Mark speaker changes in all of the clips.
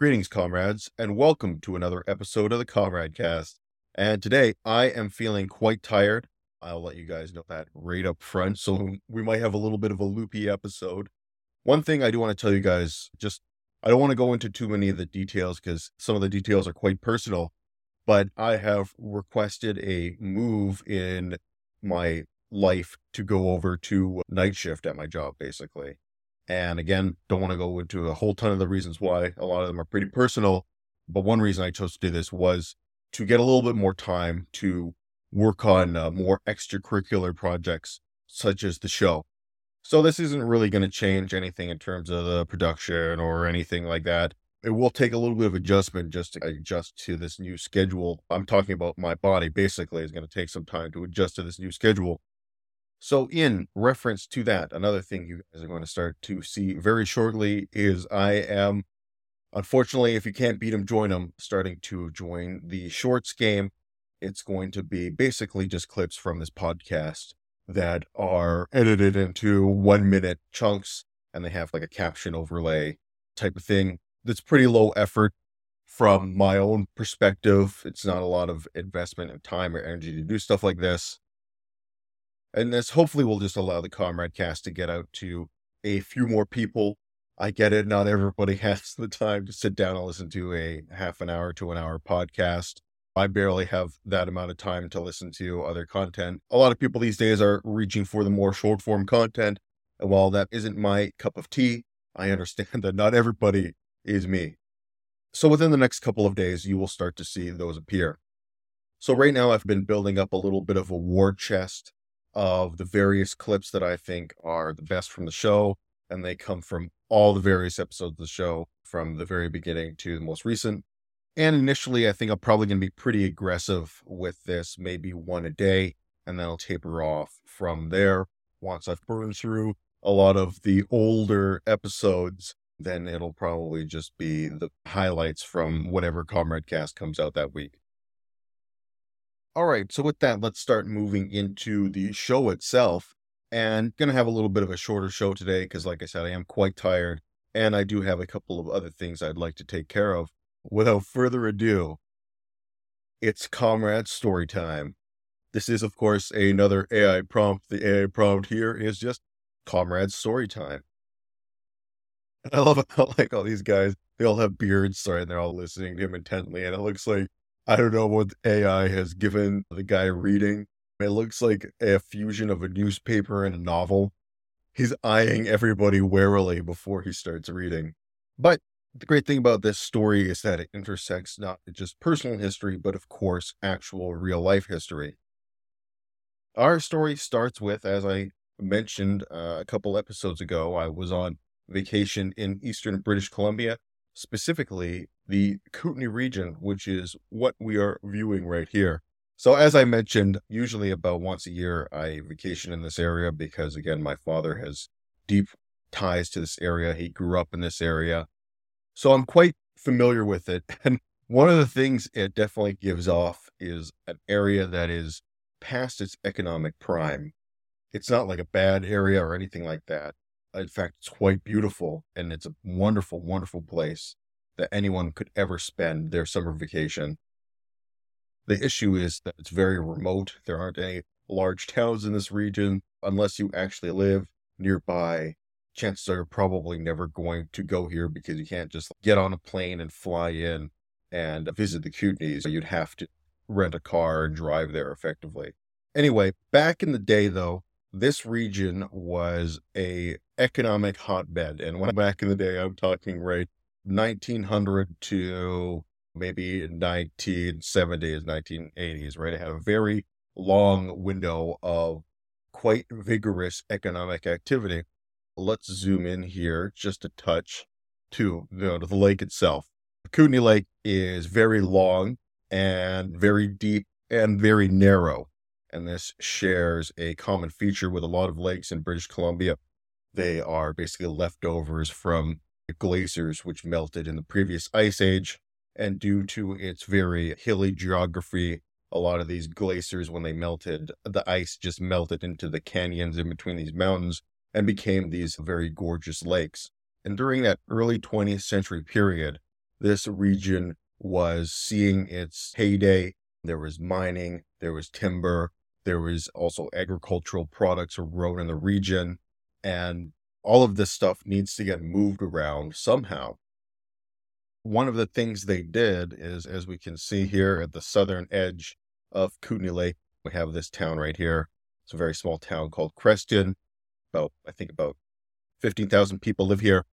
Speaker 1: Greetings, comrades, and welcome to another episode of the Comrade Cast. And today I am feeling quite tired. I'll let you guys know that right up front. So we might have a little bit of a loopy episode. One thing I do want to tell you guys, just I don't want to go into too many of the details because some of the details are quite personal, but I have requested a move in my life to go over to night shift at my job, basically. And again, don't want to go into a whole ton of the reasons why. A lot of them are pretty personal. But one reason I chose to do this was to get a little bit more time to work on uh, more extracurricular projects, such as the show. So this isn't really going to change anything in terms of the production or anything like that. It will take a little bit of adjustment just to adjust to this new schedule. I'm talking about my body basically is going to take some time to adjust to this new schedule. So, in reference to that, another thing you guys are going to start to see very shortly is I am, unfortunately, if you can't beat them, join them, starting to join the shorts game. It's going to be basically just clips from this podcast that are edited into one minute chunks and they have like a caption overlay type of thing that's pretty low effort from my own perspective. It's not a lot of investment in time or energy to do stuff like this. And this hopefully will just allow the Comrade cast to get out to a few more people. I get it. Not everybody has the time to sit down and listen to a half an hour to an hour podcast. I barely have that amount of time to listen to other content. A lot of people these days are reaching for the more short form content. And while that isn't my cup of tea, I understand that not everybody is me. So within the next couple of days, you will start to see those appear. So right now, I've been building up a little bit of a war chest of the various clips that I think are the best from the show. And they come from all the various episodes of the show from the very beginning to the most recent. And initially, I think I'm probably going to be pretty aggressive with this, maybe one a day, and then I'll taper off from there. Once I've burned through a lot of the older episodes, then it'll probably just be the highlights from whatever Comrade cast comes out that week. All right, so with that, let's start moving into the show itself. And gonna have a little bit of a shorter show today because, like I said, I am quite tired, and I do have a couple of other things I'd like to take care of. Without further ado, it's Comrade Story Time. This is, of course, another AI prompt. The AI prompt here is just Comrade Story Time. I love how like all these guys, they all have beards, sorry, and they're all listening to him intently, and it looks like I don't know what AI has given the guy reading. It looks like a fusion of a newspaper and a novel. He's eyeing everybody warily before he starts reading. But the great thing about this story is that it intersects not just personal history, but of course, actual real life history. Our story starts with, as I mentioned uh, a couple episodes ago, I was on vacation in eastern British Columbia specifically the Kootenay region, which is what we are viewing right here. So, as I mentioned, usually about once a year, I vacation in this area because, again, my father has deep ties to this area. He grew up in this area. So, I'm quite familiar with it. And one of the things it definitely gives off is an area that is past its economic prime. It's not like a bad area or anything like that. In fact, it's quite beautiful and it's a wonderful, wonderful place that anyone could ever spend their summer vacation. The issue is that it's very remote. There aren't any large towns in this region. Unless you actually live nearby, chances are you're probably never going to go here because you can't just get on a plane and fly in and visit the Kootenays. You'd have to rent a car and drive there effectively. Anyway, back in the day though, this region was a economic hotbed. And when back in the day, I'm talking right 1900 to maybe 1970s, 1980s, right? It had a very long window of quite vigorous economic activity. Let's zoom in here just a touch to, you know, to the lake itself. Kootenay Lake is very long and very deep and very narrow and this shares a common feature with a lot of lakes in British Columbia. They are basically leftovers from glaciers which melted in the previous ice age. And due to its very hilly geography, a lot of these glaciers, when they melted, the ice just melted into the canyons in between these mountains and became these very gorgeous lakes. And during that early 20th century period, this region was seeing its heyday. There was mining, there was timber, there was also agricultural products were grown in the region. And all of this stuff needs to get moved around somehow. One of the things they did is, as we can see here at the southern edge of Kootenay Lake, we have this town right here. It's a very small town called Creston. About, I think, about 15,000 people live here.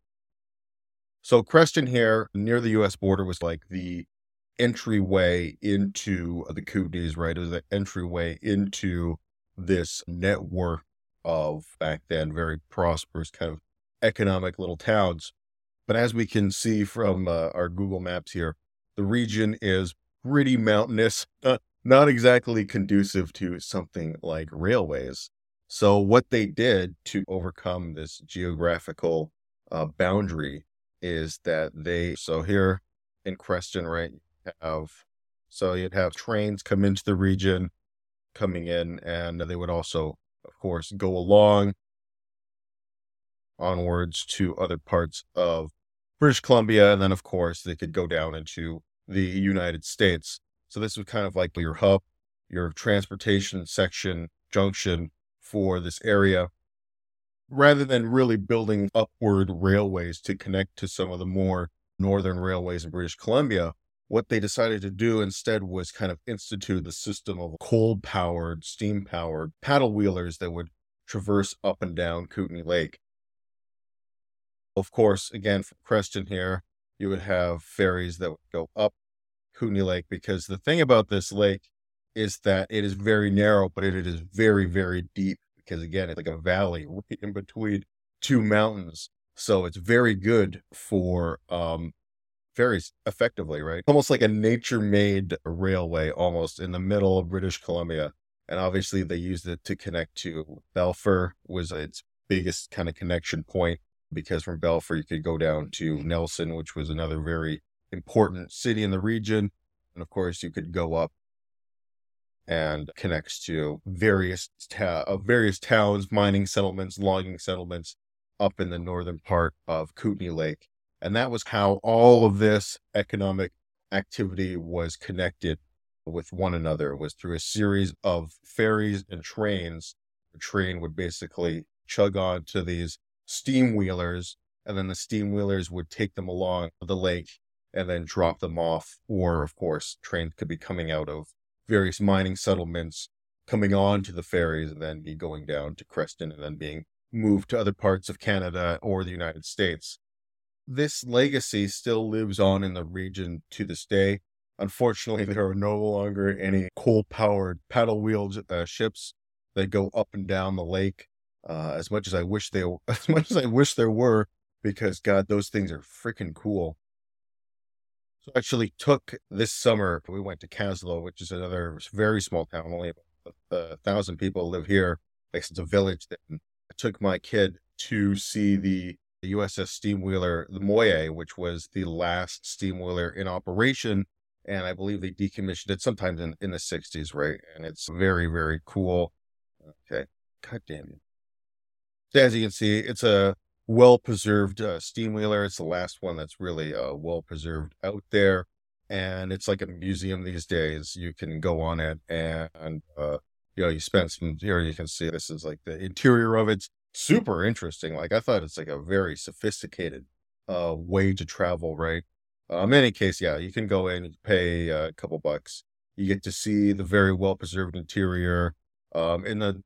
Speaker 1: So Creston here near the US border was like the entryway into uh, the Kootenays, right? It was the entryway into this network of back then very prosperous kind of economic little towns. But as we can see from uh, our Google Maps here, the region is pretty mountainous, uh, not exactly conducive to something like railways. So, what they did to overcome this geographical uh, boundary is that they, so here in Creston, right, have, so you'd have trains come into the region coming in, and they would also, of course, go along onwards to other parts of British Columbia. And then, of course, they could go down into the United States. So this was kind of like your hub, your transportation section junction for this area. Rather than really building upward railways to connect to some of the more northern railways in British Columbia, what they decided to do instead was kind of institute the system of coal powered, steam powered paddle wheelers that would traverse up and down Kootenay Lake. Of course, again, from Creston here, you would have ferries that would go up Kootenay Lake because the thing about this lake is that it is very narrow, but it is very, very deep because again, it's like a valley right in between two mountains. So it's very good for um very effectively, right? Almost like a nature made railway almost in the middle of British Columbia. And obviously they used it to connect to Balfour, was its biggest kind of connection point because from Balfour, you could go down to Nelson, which was another very important city in the region. And of course, you could go up and connects to various ta- uh, various towns, mining settlements, logging settlements up in the northern part of Kootenay Lake. And that was how all of this economic activity was connected with one another was through a series of ferries and trains. The train would basically chug on to these steam wheelers, and then the steam wheelers would take them along the lake and then drop them off. Or, of course, trains could be coming out of various mining settlements, coming on to the ferries, and then be going down to Creston and then being moved to other parts of Canada or the United States. This legacy still lives on in the region to this day. Unfortunately, there are no longer any coal powered paddle wheeled uh, ships that go up and down the lake uh, as much as I wish they, as much as I wish there were, because God, those things are freaking cool. So actually took this summer, we went to Kaslo, which is another very small town, only about a thousand people live here. It's a village. Then I took my kid to see the, the USS Steamwheeler, the Moyie, which was the last steamwheeler in operation. And I believe they decommissioned it sometimes in, in the 60s, right? And it's very, very cool. Okay. God damn it. So as you can see, it's a well preserved uh, steam wheeler. It's the last one that's really uh, well preserved out there. And it's like a museum these days. You can go on it and, uh, you know, you spend some here. You can see this is like the interior of it's super interesting. Like I thought it's like a very sophisticated uh, way to travel, right? Um, in any case, yeah, you can go in and pay a couple bucks. You get to see the very well preserved interior. Um, in the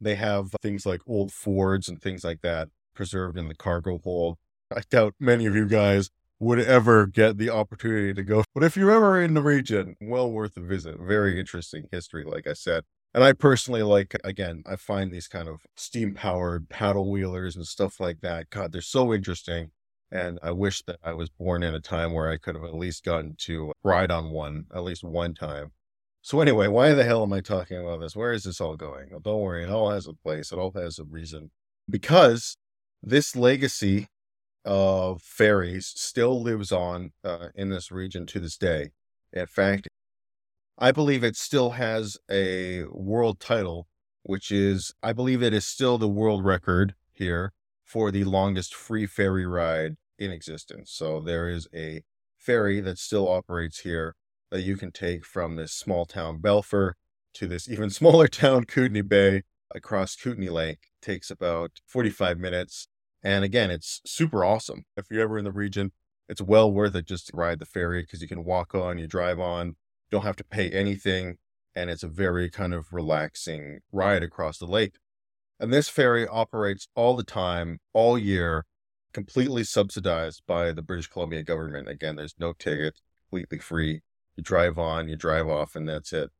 Speaker 1: they have things like old Fords and things like that preserved in the cargo hold. I doubt many of you guys would ever get the opportunity to go. But if you're ever in the region, well worth a visit. Very interesting history, like I said. And I personally like, again, I find these kind of steam powered paddle wheelers and stuff like that. God, they're so interesting. And I wish that I was born in a time where I could have at least gotten to ride on one at least one time. So anyway, why the hell am I talking about this? Where is this all going? Oh, don't worry, it all has a place. It all has a reason. Because this legacy of ferries still lives on uh, in this region to this day. In fact, I believe it still has a world title, which is, I believe it is still the world record here for the longest free ferry ride in existence. So there is a ferry that still operates here that you can take from this small town Balfour to this even smaller town Kootenay Bay across Kootenay Lake. It takes about 45 minutes. And again, it's super awesome. If you're ever in the region, it's well worth it just to ride the ferry because you can walk on, you drive on, don't have to pay anything. And it's a very kind of relaxing ride across the lake. And this ferry operates all the time, all year, completely subsidized by the British Columbia government. Again, there's no ticket, completely free. You drive on, you drive off, and that's it.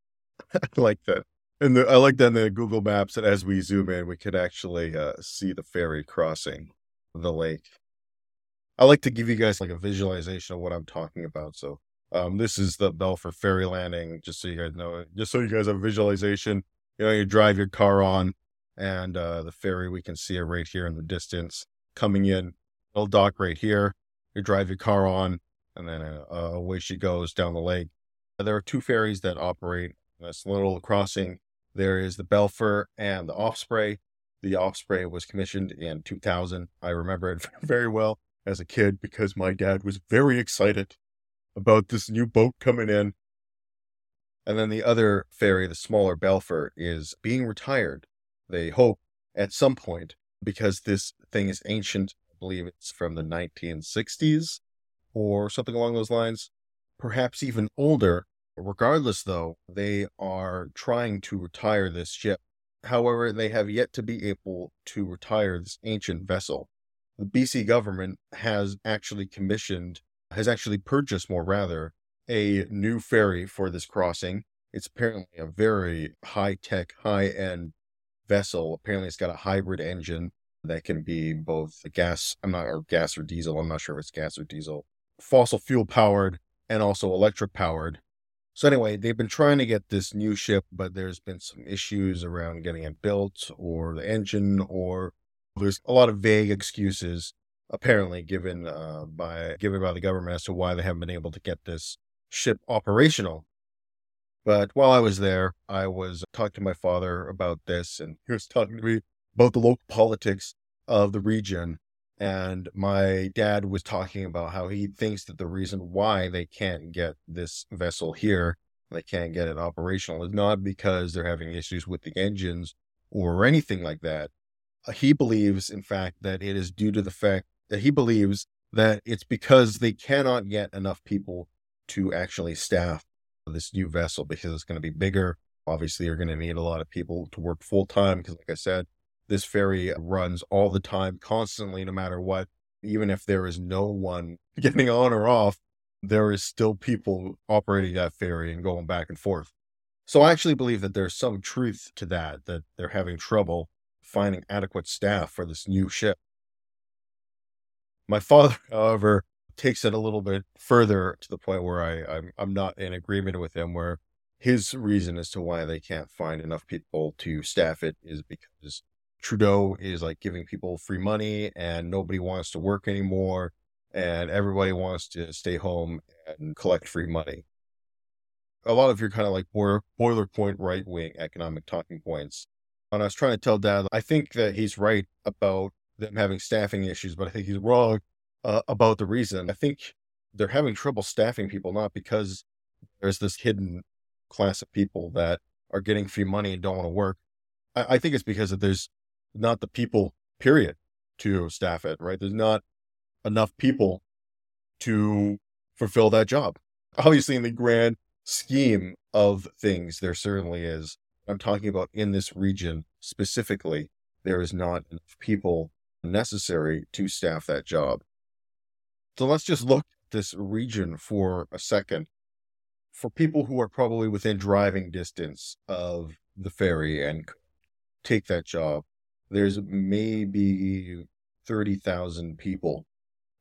Speaker 1: I like that. And the, I like that in the Google Maps that as we zoom in, we could actually uh, see the ferry crossing the lake. I like to give you guys like a visualization of what I'm talking about. So um, this is the Balfour ferry landing, just so you guys know, just so you guys have a visualization. You know, you drive your car on, and uh, the ferry we can see it right here in the distance coming in. Little dock right here. You drive your car on, and then uh, away she goes down the lake. There are two ferries that operate this little crossing there is the Balfour and the Osprey. The Osprey was commissioned in 2000. I remember it very well as a kid because my dad was very excited about this new boat coming in. And then the other ferry, the smaller Balfour, is being retired. They hope at some point because this thing is ancient. I believe it's from the 1960s or something along those lines, perhaps even older. Regardless, though, they are trying to retire this ship. However, they have yet to be able to retire this ancient vessel. The BC government has actually commissioned, has actually purchased, more rather, a new ferry for this crossing. It's apparently a very high tech, high end vessel. Apparently, it's got a hybrid engine that can be both gas, I'm not, or gas or diesel. I'm not sure if it's gas or diesel, fossil fuel powered and also electric powered. So anyway, they've been trying to get this new ship, but there's been some issues around getting it built or the engine, or there's a lot of vague excuses apparently given uh, by given by the government as to why they haven't been able to get this ship operational. But while I was there, I was talking to my father about this, and he was talking to me about the local politics of the region and my dad was talking about how he thinks that the reason why they can't get this vessel here, they can't get it operational, is not because they're having issues with the engines or anything like that. Uh, he believes, in fact, that it is due to the fact that he believes that it's because they cannot get enough people to actually staff this new vessel because it's going to be bigger. Obviously, you're going to need a lot of people to work full time because, like I said, this ferry runs all the time, constantly, no matter what. Even if there is no one getting on or off, there is still people operating that ferry and going back and forth. So I actually believe that there's some truth to that, that they're having trouble finding adequate staff for this new ship. My father, however, takes it a little bit further to the point where I, I'm, I'm not in agreement with him, where his reason as to why they can't find enough people to staff it is because Trudeau is like giving people free money and nobody wants to work anymore and everybody wants to stay home and collect free money. A lot of your kind of like boiler, boiler point right wing economic talking points. And I was trying to tell dad, I think that he's right about them having staffing issues, but I think he's wrong uh, about the reason. I think they're having trouble staffing people, not because there's this hidden class of people that are getting free money and don't want to work. I, I think it's because that there's not the people, period, to staff it, right? There's not enough people to fulfill that job. Obviously, in the grand scheme of things, there certainly is. I'm talking about in this region specifically, there is not enough people necessary to staff that job. So let's just look at this region for a second. For people who are probably within driving distance of the ferry and take that job, there's maybe 30,000 people.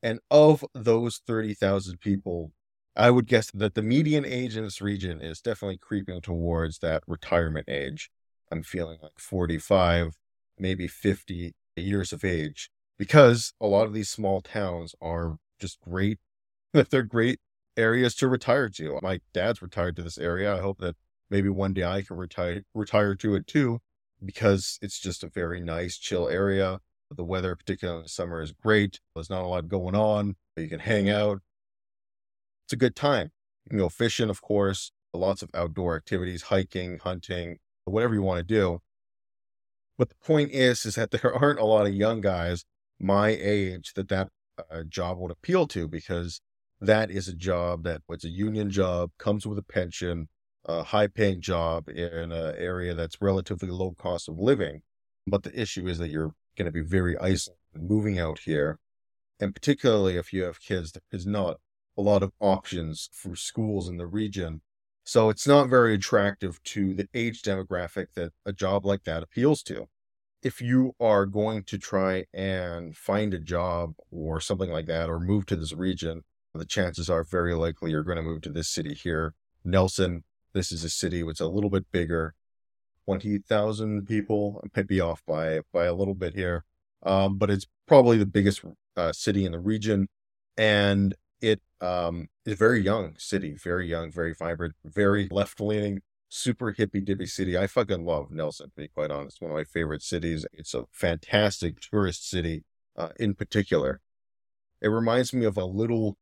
Speaker 1: And of those 30,000 people, I would guess that the median age in this region is definitely creeping towards that retirement age. I'm feeling like 45, maybe 50 years of age because a lot of these small towns are just great. They're great areas to retire to. My dad's retired to this area. I hope that maybe one day I can retire retire to it too because it's just a very nice, chill area. The weather, particularly in the summer, is great. There's not a lot going on. But you can hang out. it's a good time. You can go fishing, of course, lots of outdoor activities, hiking, hunting, whatever you want to do. But the point is, is that there aren't a lot of young guys my age that that uh, job would appeal to because that is a job that it's a union job, comes with a pension, a high paying job in an area that's relatively low cost of living. But the issue is that you're going to be very isolated moving out here. And particularly if you have kids, there is not a lot of options for schools in the region. So it's not very attractive to the age demographic that a job like that appeals to. If you are going to try and find a job or something like that, or move to this region, the chances are very likely you're going to move to this city here. Nelson, this is a city which is a little bit bigger, 20,000 people. I might be off by, by a little bit here. Um, but it's probably the biggest uh, city in the region. And it um, is a very young city, very young, very vibrant, very left leaning, super hippy dippy city. I fucking love Nelson, to be quite honest. One of my favorite cities. It's a fantastic tourist city uh, in particular. It reminds me of a little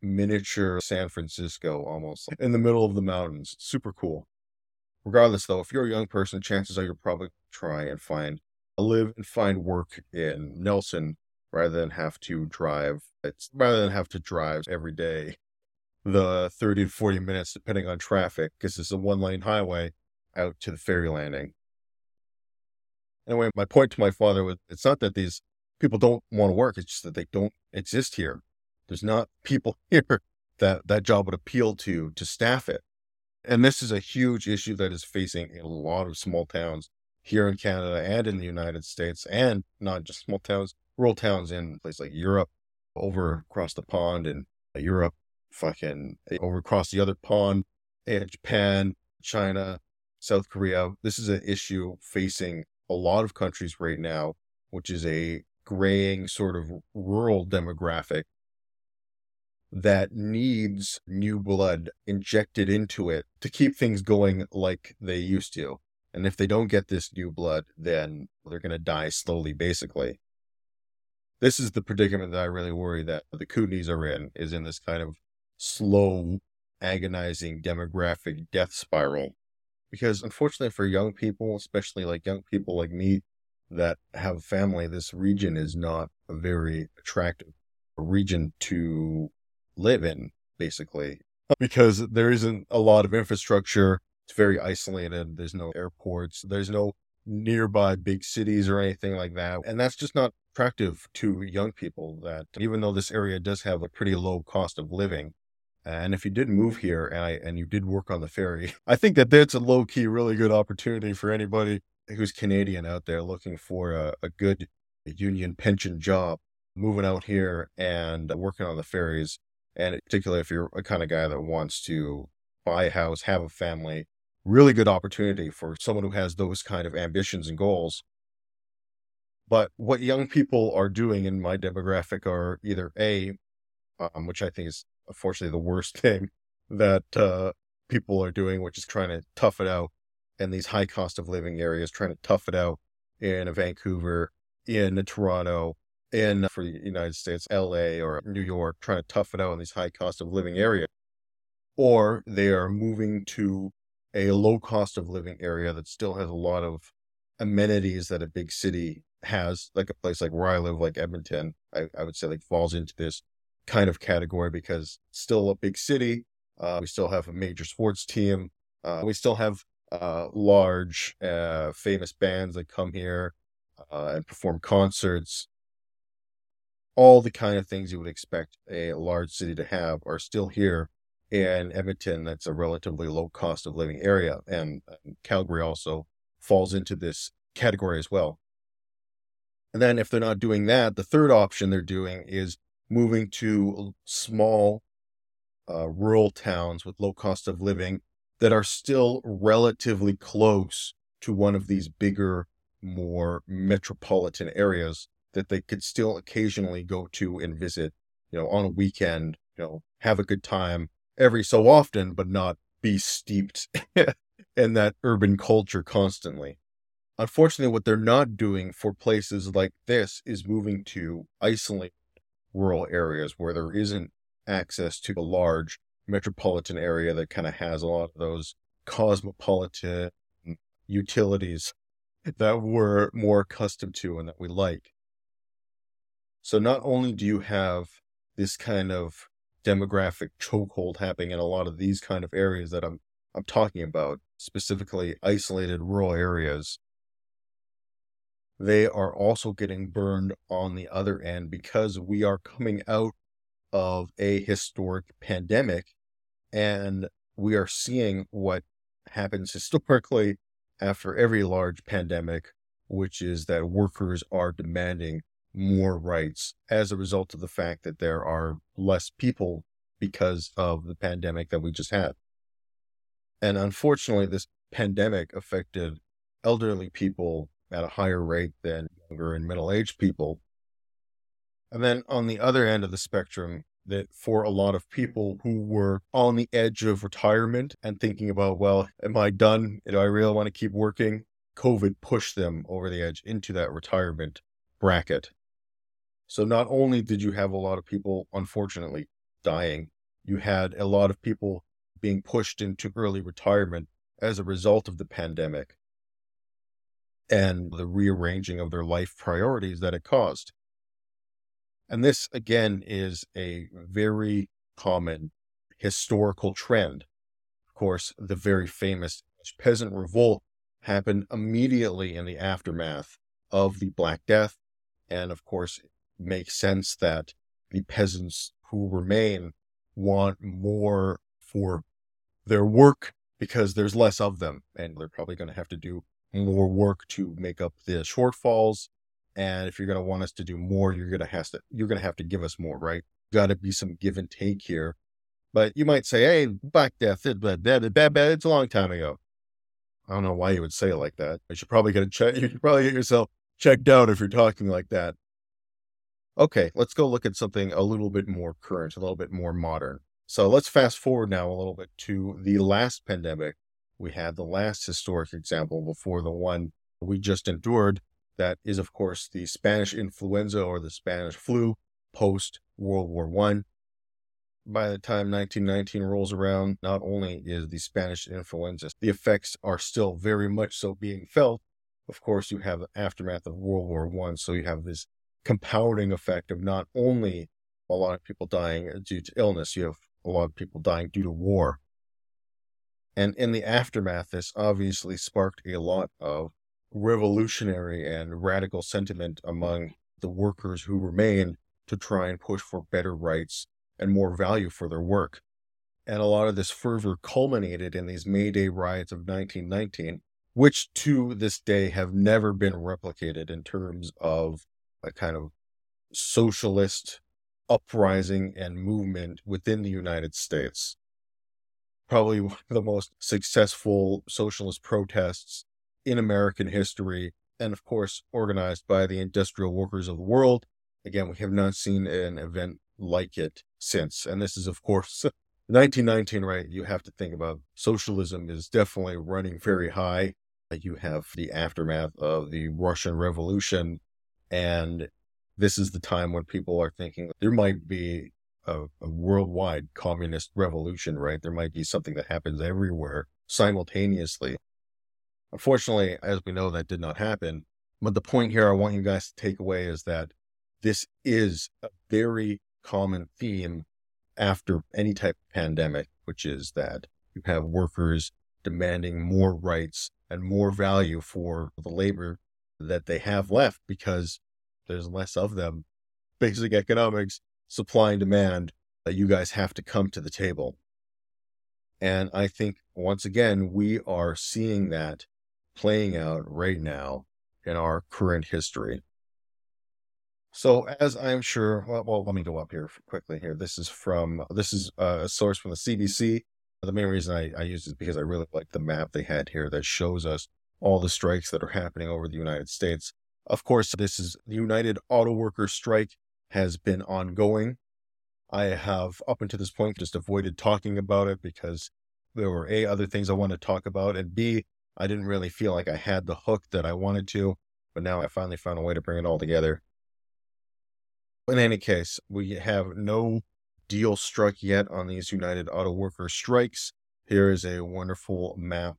Speaker 1: miniature San Francisco almost in the middle of the mountains. Super cool. Regardless, though, if you're a young person, chances are you'll probably try and find live and find work in Nelson rather than have to drive. It's rather than have to drive every day the 30 to 40 minutes, depending on traffic, because it's a one lane highway out to the ferry landing. Anyway, my point to my father was it's not that these people don't want to work, it's just that they don't exist here. There's not people here that that job would appeal to to staff it. And this is a huge issue that is facing a lot of small towns here in Canada and in the United States, and not just small towns, rural towns in places like Europe, over across the pond in uh, Europe, fucking eh, over across the other pond, and Japan, China, South Korea. This is an issue facing a lot of countries right now, which is a graying sort of rural demographic that needs new blood injected into it to keep things going like they used to. And if they don't get this new blood, then they're going to die slowly, basically. This is the predicament that I really worry that the Kootenays are in, is in this kind of slow, agonizing demographic death spiral. Because unfortunately for young people, especially like young people like me that have family, this region is not a very attractive region to live in, basically, because there isn't a lot of infrastructure. It's very isolated. There's no airports. There's no nearby big cities or anything like that. And that's just not attractive to young people that even though this area does have a pretty low cost of living, and if you did move here and I, and you did work on the ferry, I think that that's a low key, really good opportunity for anybody who's Canadian out there looking for a, a good union pension job, moving out here and working on the ferries and particularly if you're a kind of guy that wants to buy a house, have a family, really good opportunity for someone who has those kind of ambitions and goals. But what young people are doing in my demographic are either A, um, which I think is unfortunately the worst thing that uh, people are doing, which is trying to tough it out in these high cost of living areas, trying to tough it out in a Vancouver, in a Toronto, in for the United States, LA or New York, trying to tough it out in these high cost of living areas, or they are moving to a low cost of living area that still has a lot of amenities that a big city has, like a place like where I live, like Edmonton, I, I would say like falls into this kind of category because still a big city. Uh, we still have a major sports team. Uh, we still have uh, large, uh, famous bands that come here uh, and perform concerts all the kind of things you would expect a large city to have are still here in Edmonton. That's a relatively low cost of living area. And, and Calgary also falls into this category as well. And then if they're not doing that, the third option they're doing is moving to small uh, rural towns with low cost of living that are still relatively close to one of these bigger, more metropolitan areas that they could still occasionally go to and visit, you know, on a weekend, you know, have a good time every so often, but not be steeped in that urban culture constantly. Unfortunately, what they're not doing for places like this is moving to isolate rural areas where there isn't access to a large metropolitan area that kind of has a lot of those cosmopolitan utilities that we're more accustomed to and that we like. So not only do you have this kind of demographic chokehold happening in a lot of these kind of areas that I'm I'm talking about, specifically isolated rural areas, they are also getting burned on the other end because we are coming out of a historic pandemic and we are seeing what happens historically after every large pandemic, which is that workers are demanding more rights as a result of the fact that there are less people because of the pandemic that we just had. And unfortunately, this pandemic affected elderly people at a higher rate than younger and middle aged people. And then on the other end of the spectrum, that for a lot of people who were on the edge of retirement and thinking about, well, am I done? Do I really want to keep working? COVID pushed them over the edge into that retirement bracket. So not only did you have a lot of people, unfortunately, dying, you had a lot of people being pushed into early retirement as a result of the pandemic and the rearranging of their life priorities that it caused. And this, again, is a very common historical trend. Of course, the very famous peasant revolt happened immediately in the aftermath of the Black Death. And of course, it makes sense that the peasants who remain want more for their work because there's less of them. And they're probably going to have to do more work to make up the shortfalls and if you're going to want us to do more, you're going to have to, you're going to have to give us more, right? Got to be some give and take here. But you might say, hey, Black Death, it, bad, bad, bad, bad, it's a long time ago. I don't know why you would say it like that. You should probably get a check. You should probably get yourself checked out if you're talking like that. Okay, let's go look at something a little bit more current, a little bit more modern. So let's fast forward now a little bit to the last pandemic. We had the last historic example before the one we just endured that is, of course, the Spanish influenza or the Spanish flu post World War One. By the time 1919 rolls around, not only is the Spanish influenza, the effects are still very much so being felt. Of course, you have the aftermath of World War One, so you have this compounding effect of not only a lot of people dying due to illness, you have a lot of people dying due to war. And in the aftermath, this obviously sparked a lot of revolutionary and radical sentiment among the workers who remained to try and push for better rights and more value for their work. And a lot of this fervor culminated in these May Day riots of 1919, which to this day have never been replicated in terms of a kind of socialist uprising and movement within the United States. Probably one of the most successful socialist protests in American history, and of course, organized by the industrial workers of the world. Again, we have not seen an event like it since. And this is, of course, 1919, right? You have to think about socialism is definitely running very high. You have the aftermath of the Russian Revolution. And this is the time when people are thinking there might be a, a worldwide communist revolution, right? There might be something that happens everywhere simultaneously. Unfortunately, as we know, that did not happen. But the point here I want you guys to take away is that this is a very common theme after any type of pandemic, which is that you have workers demanding more rights and more value for the labor that they have left because there's less of them. Basic economics, supply and demand, that you guys have to come to the table. And I think once again, we are seeing that playing out right now in our current history. So, as I'm sure, well, well, let me go up here quickly. Here, this is from this is uh, a source from the CBC. The main reason I, I use is because I really like the map they had here that shows us all the strikes that are happening over the United States. Of course, this is the United Auto Workers strike has been ongoing. I have up until this point just avoided talking about it because there were a other things I want to talk about, and b I didn't really feel like I had the hook that I wanted to, but now I finally found a way to bring it all together. In any case, we have no deal struck yet on these United Auto Workers strikes, here is a wonderful map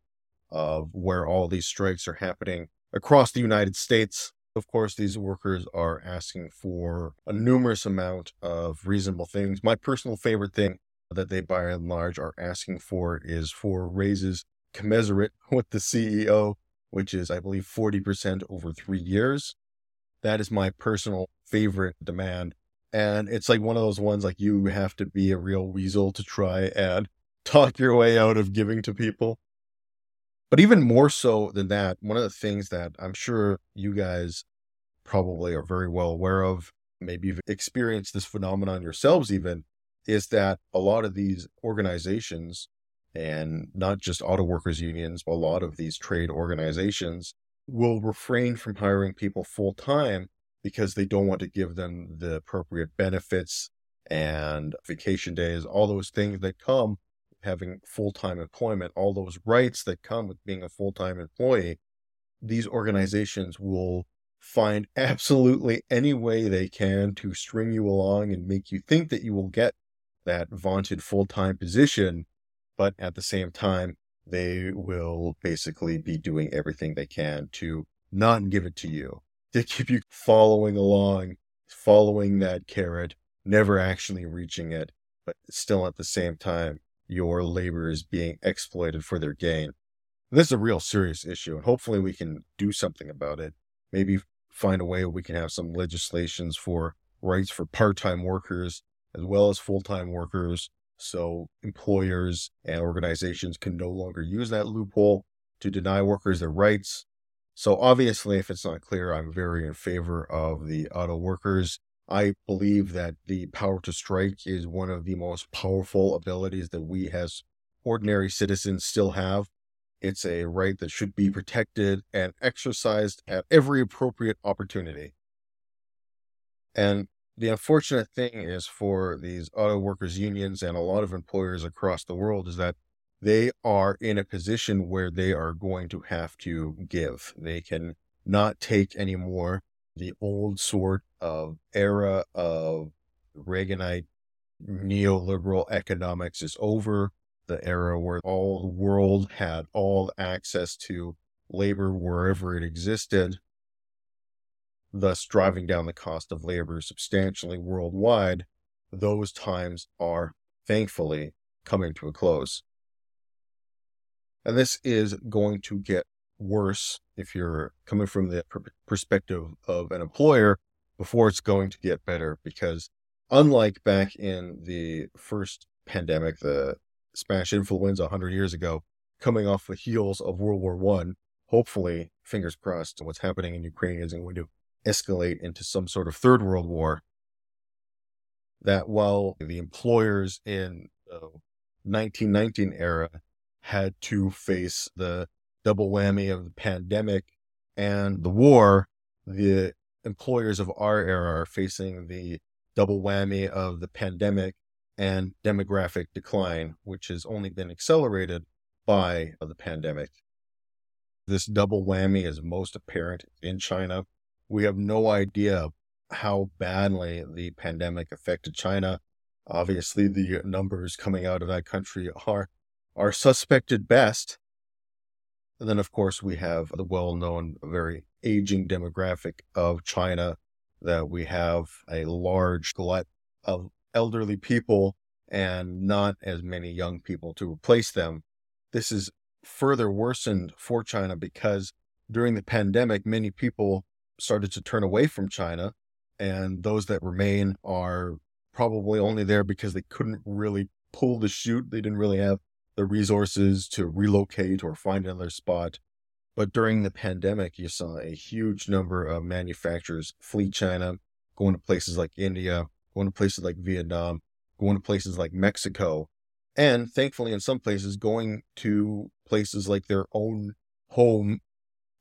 Speaker 1: of where all these strikes are happening across the United States. Of course, these workers are asking for a numerous amount of reasonable things. My personal favorite thing that they by and large are asking for is for raises commensurate with the CEO, which is, I believe, 40% over three years. That is my personal favorite demand. And it's like one of those ones like you have to be a real weasel to try and talk your way out of giving to people. But even more so than that, one of the things that I'm sure you guys probably are very well aware of, maybe you've experienced this phenomenon yourselves even, is that a lot of these organizations, and not just auto workers unions, but a lot of these trade organizations will refrain from hiring people full time because they don't want to give them the appropriate benefits and vacation days, all those things that come having full-time employment, all those rights that come with being a full-time employee, these organizations will find absolutely any way they can to string you along and make you think that you will get that vaunted full-time position, but at the same time, they will basically be doing everything they can to not give it to you, to keep you following along, following that carrot, never actually reaching it, but still at the same time your labor is being exploited for their gain. This is a real serious issue, and hopefully we can do something about it. Maybe find a way we can have some legislations for rights for part-time workers as well as full-time workers so employers and organizations can no longer use that loophole to deny workers their rights. So obviously, if it's not clear, I'm very in favor of the auto workers I believe that the power to strike is one of the most powerful abilities that we as ordinary citizens still have. It's a right that should be protected and exercised at every appropriate opportunity. And the unfortunate thing is for these auto workers unions and a lot of employers across the world is that they are in a position where they are going to have to give. They can not take anymore the old sort of era of Reaganite neoliberal economics is over. The era where all the world had all access to labor wherever it existed, thus driving down the cost of labor substantially worldwide. Those times are thankfully coming to a close. And this is going to get worse if you're coming from the perspective of an employer before it's going to get better because unlike back in the first pandemic the spanish influenza 100 years ago coming off the heels of world war one. Hopefully fingers crossed what's happening in ukraine isn't going to escalate into some sort of third world war. That while the employers in the 1919 era had to face the double whammy of the pandemic and the war, the employers of our era are facing the double whammy of the pandemic and demographic decline, which has only been accelerated by the pandemic. This double whammy is most apparent in China. We have no idea how badly the pandemic affected China. Obviously, the numbers coming out of that country are are suspected best, and then, of course, we have the well known, very aging demographic of China, that we have a large glut of elderly people and not as many young people to replace them. This is further worsened for China because during the pandemic, many people started to turn away from China, and those that remain are probably only there because they couldn't really pull the chute. They didn't really have the resources to relocate or find another spot. But during the pandemic, you saw a huge number of manufacturers flee China, going to places like India, going to places like Vietnam, going to places like Mexico, and thankfully, in some places, going to places like their own home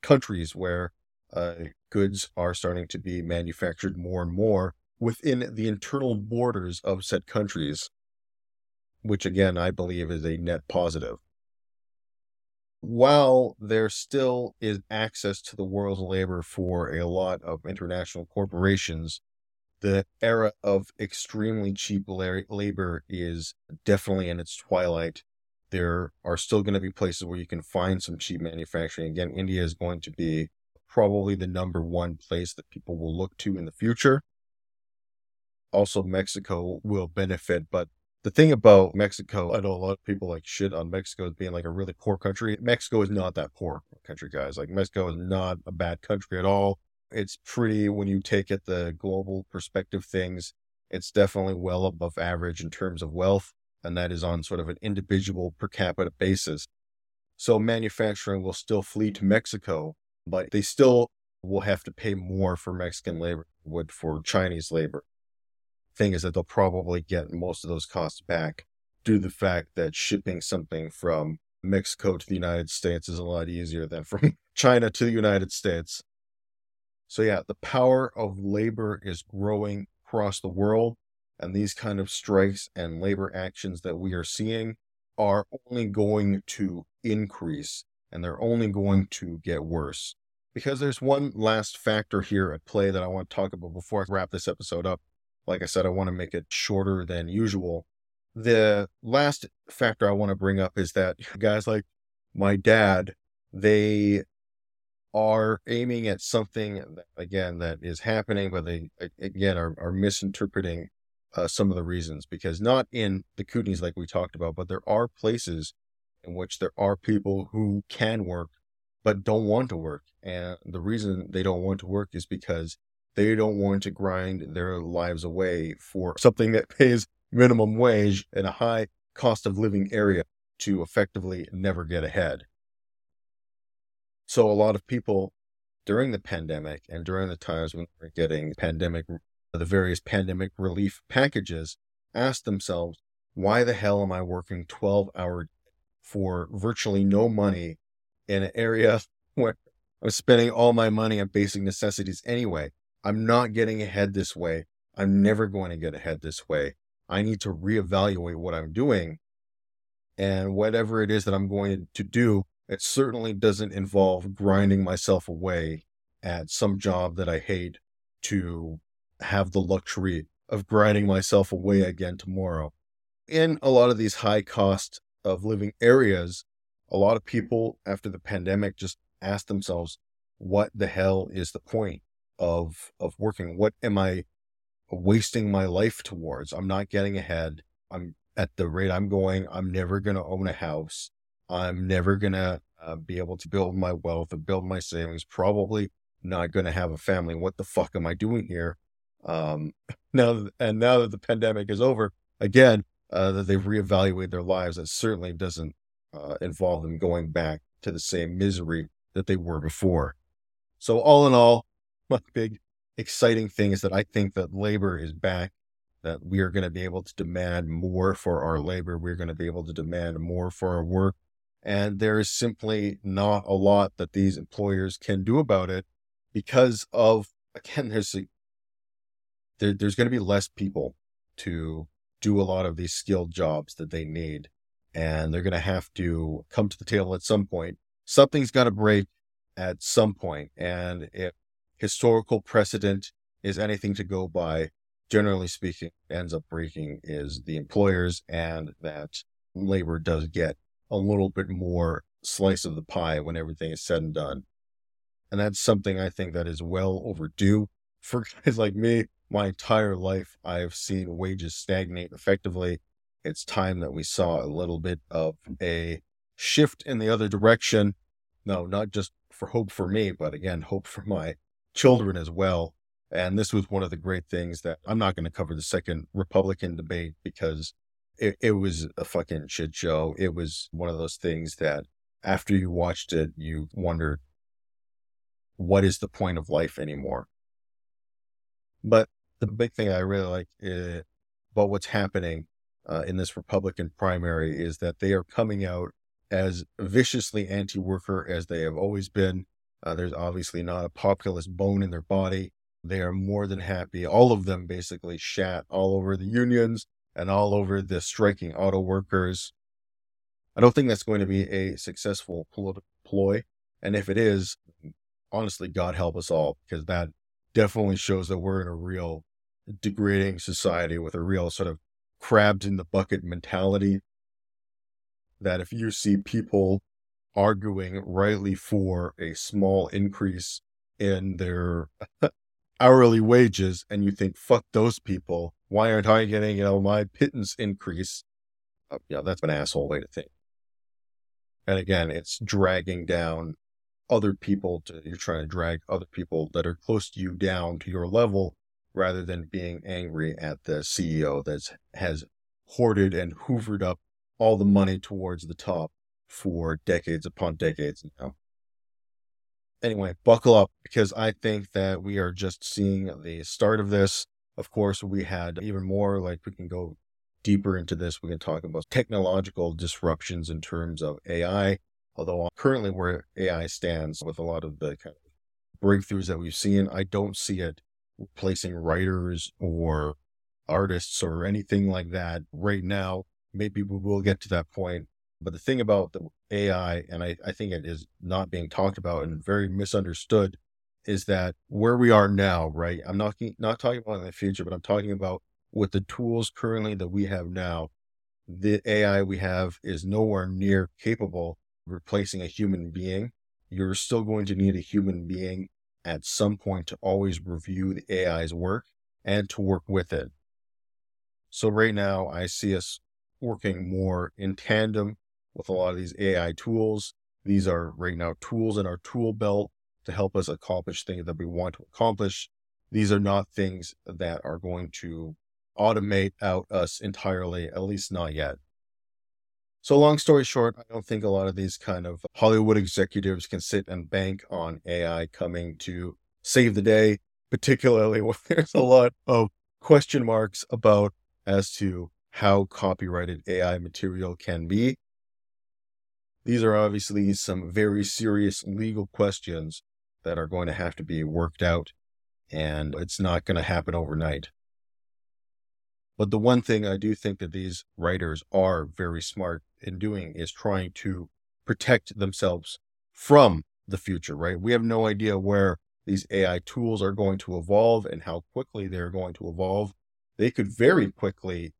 Speaker 1: countries where uh, goods are starting to be manufactured more and more within the internal borders of said countries which again, I believe is a net positive. While there still is access to the world's labor for a lot of international corporations, the era of extremely cheap labor is definitely in its twilight. There are still going to be places where you can find some cheap manufacturing. Again, India is going to be probably the number one place that people will look to in the future. Also, Mexico will benefit, but the thing about Mexico, I know a lot of people like shit on Mexico as being like a really poor country. Mexico is not that poor country, guys. Like Mexico is not a bad country at all. It's pretty when you take it the global perspective things. It's definitely well above average in terms of wealth, and that is on sort of an individual per capita basis. So manufacturing will still flee to Mexico, but they still will have to pay more for Mexican labor would for Chinese labor. Thing is that they'll probably get most of those costs back due to the fact that shipping something from Mexico to the United States is a lot easier than from China to the United States. So, yeah, the power of labor is growing across the world. And these kind of strikes and labor actions that we are seeing are only going to increase and they're only going to get worse. Because there's one last factor here at play that I want to talk about before I wrap this episode up. Like I said, I want to make it shorter than usual. The last factor I want to bring up is that guys like my dad, they are aiming at something that, again that is happening, but they again are, are misinterpreting uh, some of the reasons because not in the Kootenays like we talked about, but there are places in which there are people who can work but don't want to work, and the reason they don't want to work is because they don't want to grind their lives away for something that pays minimum wage in a high cost of living area to effectively never get ahead. So a lot of people during the pandemic and during the times when we're getting pandemic, the various pandemic relief packages, asked themselves, why the hell am I working 12 hours for virtually no money in an area where I'm spending all my money on basic necessities anyway? I'm not getting ahead this way. I'm never going to get ahead this way. I need to reevaluate what I'm doing. And whatever it is that I'm going to do, it certainly doesn't involve grinding myself away at some job that I hate to have the luxury of grinding myself away mm-hmm. again tomorrow. In a lot of these high cost of living areas, a lot of mm-hmm. people after the pandemic just ask themselves, what the hell is the point of of working? What am I wasting my life towards? I'm not getting ahead. I'm at the rate I'm going, I'm never going to own a house. I'm never going to uh, be able to build my wealth and build my savings. Probably not going to have a family. What the fuck am I doing here? Um, now, and now that the pandemic is over, again, uh, that they've reevaluated their lives, that certainly doesn't uh, involve them going back to the same misery that they were before. So, all in all, my big exciting thing is that I think that labor is back that we are going to be able to demand more for our labor. We're going to be able to demand more for our work. And there is simply not a lot that these employers can do about it because of, again, there's a, there, there's going to be less people to do a lot of these skilled jobs that they need. And they're going to have to come to the table at some point. Something's got to break at some point. And if historical precedent is anything to go by, generally speaking, ends up breaking is the employers and that labor does get a little bit more slice of the pie when everything is said and done. And that's something I think that is well overdue for guys like me. My entire life, I've seen wages stagnate effectively. It's time that we saw a little bit of a shift in the other direction. No, not just for hope for me, but again, hope for my children as well. And this was one of the great things that I'm not going to cover the second Republican debate because it, it was a fucking shit show. It was one of those things that after you watched it, you wondered, what is the point of life anymore? But the big thing I really like uh, about what's happening uh, in this Republican primary is that they are coming out as viciously anti worker as they have always been. Uh, there's obviously not a populist bone in their body. They are more than happy. All of them basically shat all over the unions and all over the striking auto workers. I don't think that's going to be a successful political ploy. And if it is, honestly, God help us all, because that definitely shows that we're in a real degrading society with a real sort of crabs in the bucket mentality. That if you see people arguing rightly for a small increase in their hourly wages and you think, fuck those people, why aren't I getting, you know, my pittance increase? Uh, yeah, that's an asshole way to think. And again, it's dragging down other people to, you're trying to drag other people that are close to you down to your level rather than being angry at the CEO that has hoarded and hoovered up all the money towards the top for decades upon decades now. Anyway, buckle up because I think that we are just seeing the start of this. Of course, we had even more, like we can go deeper into this. We can talk about technological disruptions in terms of AI. Although uh, currently where AI stands with a lot of the kind of breakthroughs that we've seen, I don't see it replacing writers or artists or anything like that right now. Maybe we will get to that point. But the thing about the AI, and I, I think it is not being talked about and very misunderstood, is that where we are now, right? I'm not not talking about in the future, but I'm talking about with the tools currently that we have now. The AI we have is nowhere near capable of replacing a human being. You're still going to need a human being at some point to always review the AI's work and to work with it. So right now, I see us working more in tandem with a lot of these AI tools. These are right now tools in our tool belt to help us accomplish things that we want to accomplish. These are not things that are going to automate out us entirely, at least not yet. So, long story short, I don't think a lot of these kind of Hollywood executives can sit and bank on AI coming to save the day, particularly when there's a lot of question marks about as to how copyrighted AI material can be. These are obviously some very serious legal questions that are going to have to be worked out, and it's not going to happen overnight. But the one thing I do think that these writers are very smart in doing is trying to protect themselves from the future, right? We have no idea where these AI tools are going to evolve and how quickly they're going to evolve. They could very quickly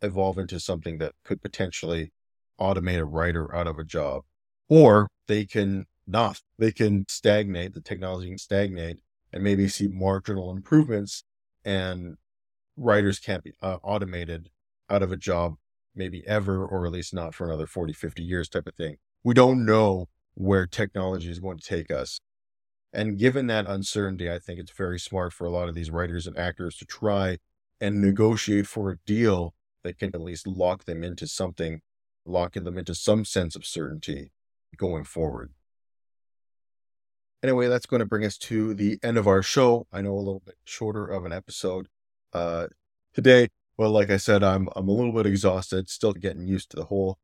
Speaker 1: evolve into something that could potentially automate a writer out of a job, or they can not. They can stagnate, the technology can stagnate and maybe see marginal improvements and writers can't be uh, automated out of a job maybe ever or at least not for another 40 50 years type of thing we don't know where technology is going to take us and given that uncertainty i think it's very smart for a lot of these writers and actors to try and negotiate for a deal that can at least lock them into something locking them into some sense of certainty going forward anyway that's going to bring us to the end of our show i know a little bit shorter of an episode uh, today, well, like I said, I'm I'm a little bit exhausted, still getting used to the whole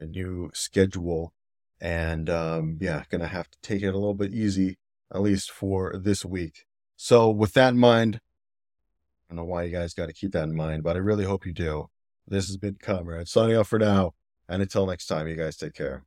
Speaker 1: new schedule, and um, yeah, gonna have to take it a little bit easy at least for this week. So with that in mind, I don't know why you guys got to keep that in mind, but I really hope you do. This has been Comrade signing off for now, and until next time, you guys take care.